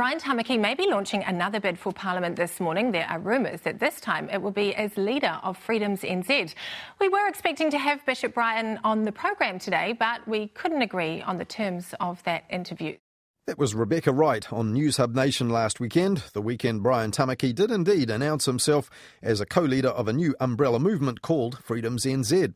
Brian Tamaki may be launching another bid for Parliament this morning. There are rumours that this time it will be as leader of Freedoms NZ. We were expecting to have Bishop Brian on the programme today, but we couldn't agree on the terms of that interview. That was Rebecca Wright on Newshub Nation last weekend. The weekend, Brian Tamaki did indeed announce himself as a co leader of a new umbrella movement called Freedoms NZ.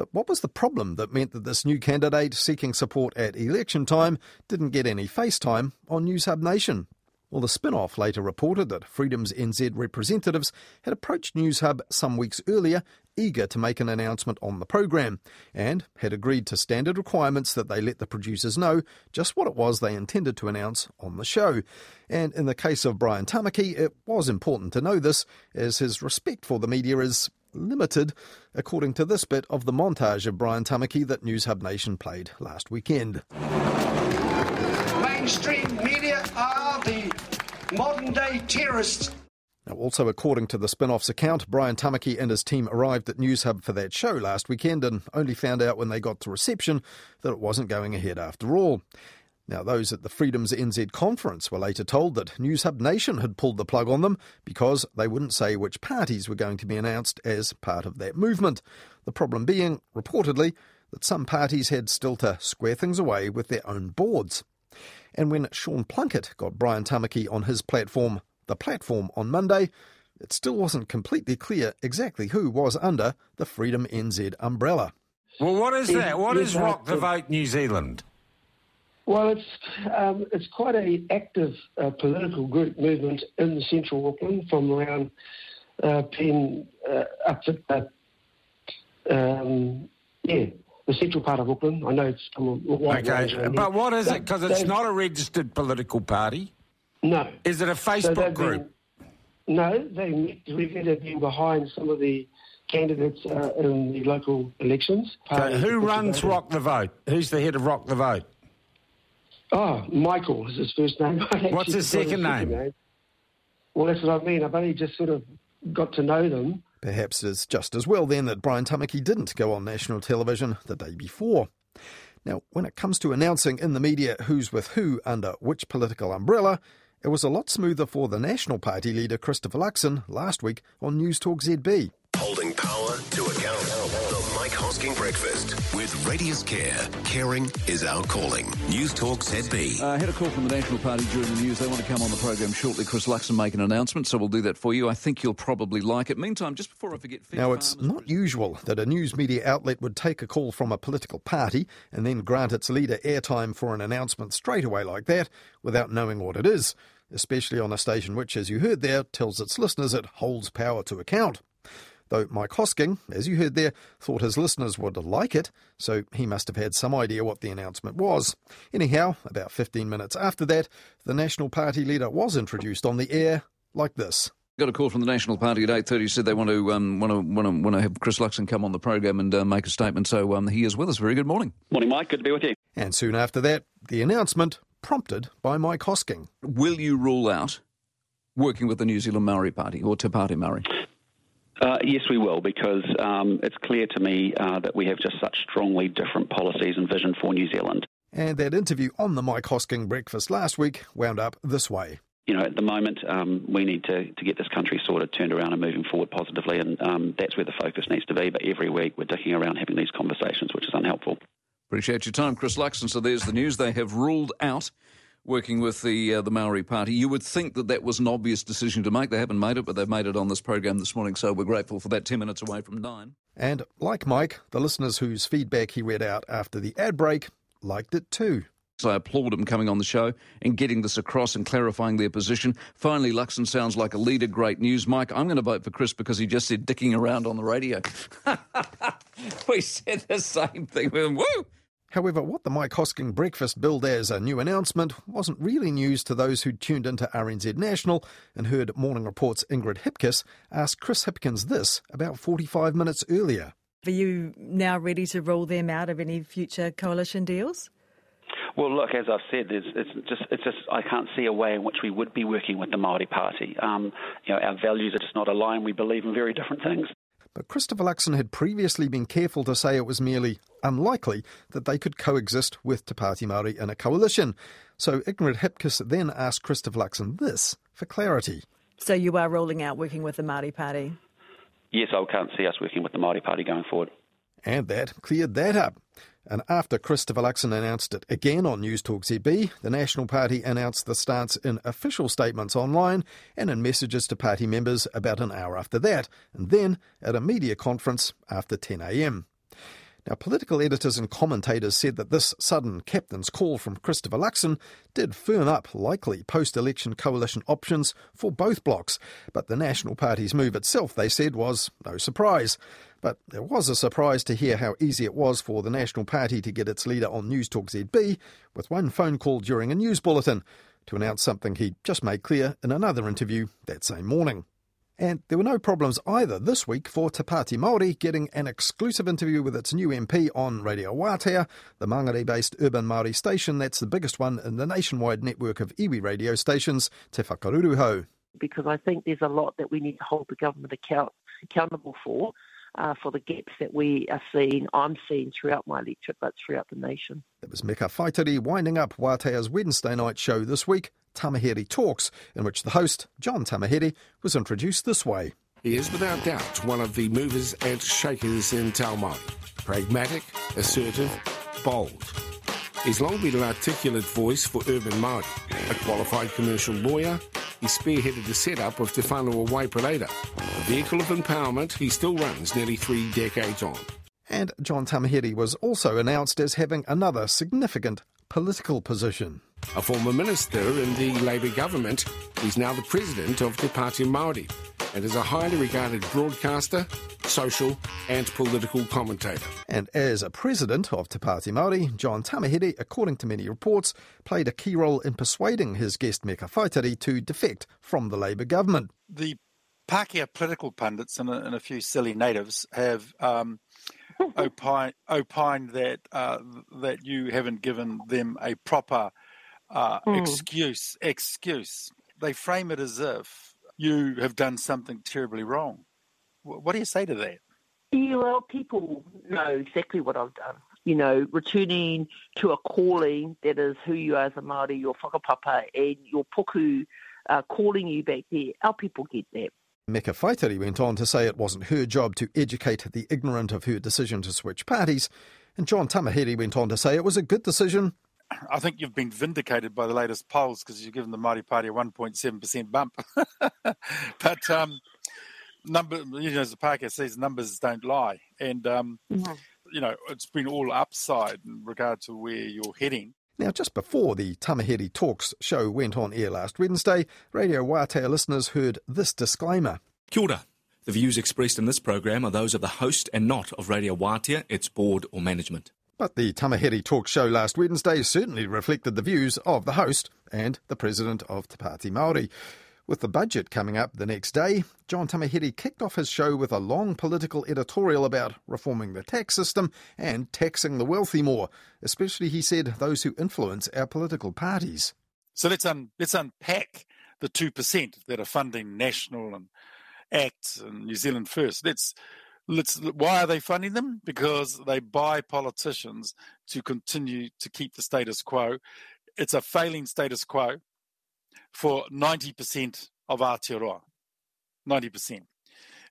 But what was the problem that meant that this new candidate seeking support at election time didn't get any face time on Newshub Nation? Well, the spin off later reported that Freedom's NZ representatives had approached News Hub some weeks earlier, eager to make an announcement on the program, and had agreed to standard requirements that they let the producers know just what it was they intended to announce on the show. And in the case of Brian Tamaki, it was important to know this, as his respect for the media is limited, according to this bit of the montage of Brian Tamaki that Newshub Nation played last weekend. Mainstream media are the modern day terrorists. Now, also according to the spin off's account, Brian Tamaki and his team arrived at Newshub for that show last weekend and only found out when they got to reception that it wasn't going ahead after all. Now, those at the Freedoms NZ conference were later told that Newshub Nation had pulled the plug on them because they wouldn't say which parties were going to be announced as part of that movement. The problem being, reportedly, that some parties had still to square things away with their own boards. And when Sean Plunket got Brian Tamaki on his platform, The Platform, on Monday, it still wasn't completely clear exactly who was under the Freedom NZ umbrella. Well, what is that? What is Rock the Vote New Zealand? Well, it's um, it's quite a active uh, political group movement in central Auckland, from around uh, Penn uh, up to uh, um, yeah the central part of Auckland. I know it's from a wide Okay, but what is it? Because it's not a registered political party. No. Is it a Facebook so group? Been, no, they met. They've been behind some of the candidates uh, in the local elections. So who runs Rock the Vote? Who's the head of Rock the Vote? Oh, Michael is his first name. What's his second name? name? Well, that's what I mean. I've only just sort of got to know them. Perhaps it's just as well then that Brian Tamaki didn't go on national television the day before. Now, when it comes to announcing in the media who's with who under which political umbrella, it was a lot smoother for the National Party leader Christopher Luxon last week on News Talk ZB. Holding power to account. The Mike Hosking Breakfast with Radius Care. Caring is our calling. News Talk ZB. Uh, I had a call from the National Party during the news. They want to come on the program shortly. Chris Luxon make an announcement, so we'll do that for you. I think you'll probably like it. Meantime, just before I forget... Now, it's not usual that a news media outlet would take a call from a political party and then grant its leader airtime for an announcement straight away like that without knowing what it is, especially on a station which, as you heard there, tells its listeners it holds power to account though Mike Hosking, as you heard there, thought his listeners would like it, so he must have had some idea what the announcement was. Anyhow, about 15 minutes after that, the National Party leader was introduced on the air like this. Got a call from the National Party at eight thirty. Said they want to um, want to want to want to have Chris Luxon come on the program and uh, make a statement. So um, he is with us. Very good morning. Morning, Mike. Good to be with you. And soon after that, the announcement prompted by Mike Hosking. Will you rule out working with the New Zealand Maori Party or Te Pāti Maori? Uh, yes, we will, because um, it's clear to me uh, that we have just such strongly different policies and vision for New Zealand. And that interview on the Mike Hosking breakfast last week wound up this way. You know, at the moment, um, we need to, to get this country sort of turned around and moving forward positively, and um, that's where the focus needs to be. But every week we're dicking around having these conversations, which is unhelpful. Appreciate your time, Chris Luxon. So there's the news. They have ruled out working with the uh, the Maori Party. You would think that that was an obvious decision to make. They haven't made it, but they've made it on this program this morning. So we're grateful for that. Ten minutes away from nine. And like Mike, the listeners whose feedback he read out after the ad break liked it too. So I applaud him coming on the show and getting this across and clarifying their position. Finally, Luxon sounds like a leader. Great news. Mike, I'm going to vote for Chris because he just said dicking around on the radio. we said the same thing. Woo! However, what the Mike Hosking breakfast billed as a new announcement wasn't really news to those who'd tuned into RNZ National and heard Morning Report's Ingrid Hipkiss ask Chris Hipkins this about 45 minutes earlier. Are you now ready to rule them out of any future coalition deals? Well, look, as I've said, it's, it's, just it's just I can't see a way in which we would be working with the Maori Party. Um, you know, our values are just not aligned. We believe in very different things. But Christopher Luxon had previously been careful to say it was merely unlikely that they could coexist with Te Pāti Māori in a coalition. So Ingrid Hipkiss then asked Christopher Luxon this for clarity. So you are ruling out working with the Māori Party? Yes, I can't see us working with the Māori Party going forward. And that cleared that up. And after Christopher Luxon announced it again on News Talk ZB, the National Party announced the stance in official statements online and in messages to party members about an hour after that, and then at a media conference after 10am. Now, political editors and commentators said that this sudden captain's call from Christopher Luxon did firm up likely post election coalition options for both blocs, but the National Party's move itself, they said, was no surprise. But it was a surprise to hear how easy it was for the National Party to get its leader on News Talk ZB with one phone call during a news bulletin to announce something he'd just made clear in another interview that same morning. And there were no problems either this week for Te Pāti Māori getting an exclusive interview with its new MP on Radio Wātea, the Mangere-based urban Māori station that's the biggest one in the nationwide network of iwi radio stations, Te Whakaruruhau. Because I think there's a lot that we need to hold the government account, accountable for, uh, for the gaps that we are seeing, I'm seeing throughout my electorate, but throughout the nation. It was Meka Whaitiri winding up Wātea's Wednesday night show this week, Tamihere Talks, in which the host, John Tamihere, was introduced this way. He is without doubt one of the movers and shakers in Tāmaki. Pragmatic, assertive, bold. He's long been an articulate voice for urban Māori, a qualified commercial lawyer. He spearheaded the setup of Te Whānau Waipareta, a vehicle of empowerment he still runs nearly three decades on. And John Tamihere was also announced as having another significant political position. A former minister in the Labour government, he's now the president of Te Pāti Māori and is a highly regarded broadcaster, social and political commentator. And as a president of Te Pāti Māori, John Tamihere, according to many reports, played a key role in persuading his guest Meka Whaitiri to defect from the Labour government. The Pākehā political pundits and a, and a few silly natives have um, opined, opined that uh, that you haven't given them a proper uh, mm. excuse. Excuse. They frame it as if you have done something terribly wrong. What do you say to that? Yeah, well, people know exactly what I've done. You know, returning to a calling that is who you are as a Māori, your whakapapa, and your puku uh, calling you back there. Our people get that. Meka Whaitiri went on to say it wasn't her job to educate the ignorant of her decision to switch parties, and John Tamihere went on to say it was a good decision. I think you've been vindicated by the latest polls because you've given the Māori Party a 1.7% bump. but um, number, you know, as the Pākehā says, numbers don't lie, and um, you know it's been all upside in regard to where you're heading. Now, just before the Tamihere Talks show went on air last Wednesday, Radio Wātea listeners heard this disclaimer. Kia ora. The views expressed in this program are those of the host and not of Radio Wātea, its board or management. But the Tamihere Talk show last Wednesday certainly reflected the views of the host and the president of Te Pāti Māori. With the budget coming up the next day, John Tamihere kicked off his show with a long political editorial about reforming the tax system and taxing the wealthy more, especially, he said, those who influence our political parties. So let's, un- let's unpack the 2% that are funding National and ACT and New Zealand First. Let's let's why are they funding them? Because they buy politicians to continue to keep the status quo. It's a failing status quo for 90% of Aotearoa. 90%.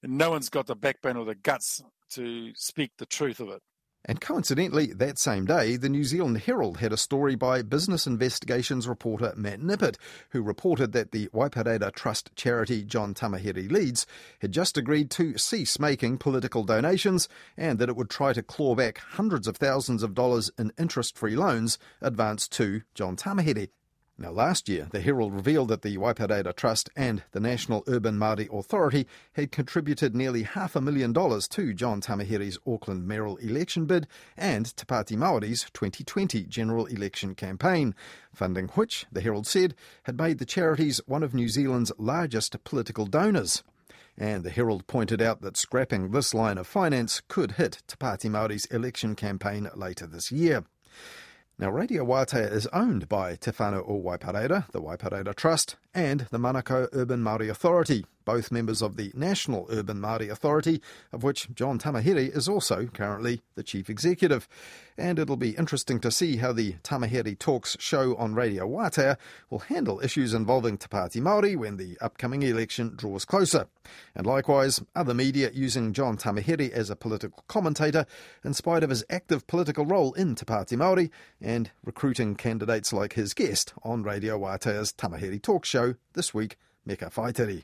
And no one's got the backbone or the guts to speak the truth of it. And coincidentally, that same day, the New Zealand Herald had a story by Business Investigations reporter Matt Nippert, who reported that the Waipareta Trust charity John Tamihere leads had just agreed to cease making political donations and that it would try to claw back hundreds of thousands of dollars in interest free loans advanced to John Tamihere. Now, last year, the Herald revealed that the Waipareta Trust and the National Urban Māori Authority had contributed nearly half a million dollars to John Tamihere's Auckland mayoral election bid and Te Pāti Māori's 2020 general election campaign, funding which, the Herald said, had made the charities one of New Zealand's largest political donors. And the Herald pointed out that scrapping this line of finance could hit Te Pāti Māori's election campaign later this year. Now, Radio Wātea is owned by Te Whānau o Waipareta, the Waipareta Trust, and the Manukau Urban Māori Authority, both members of the National Urban Māori Authority, of which John Tamihere is also currently the chief executive. And it'll be interesting to see how the Tamihere Talks show on Radio Wātea will handle issues involving Te Pāti Māori when the upcoming election draws closer. And likewise, other media using John Tamihere as a political commentator in spite of his active political role in Te Pāti Māori and recruiting candidates like his guest on Radio Wātea's Tamihere Talk show this week, Meka Whaitiri.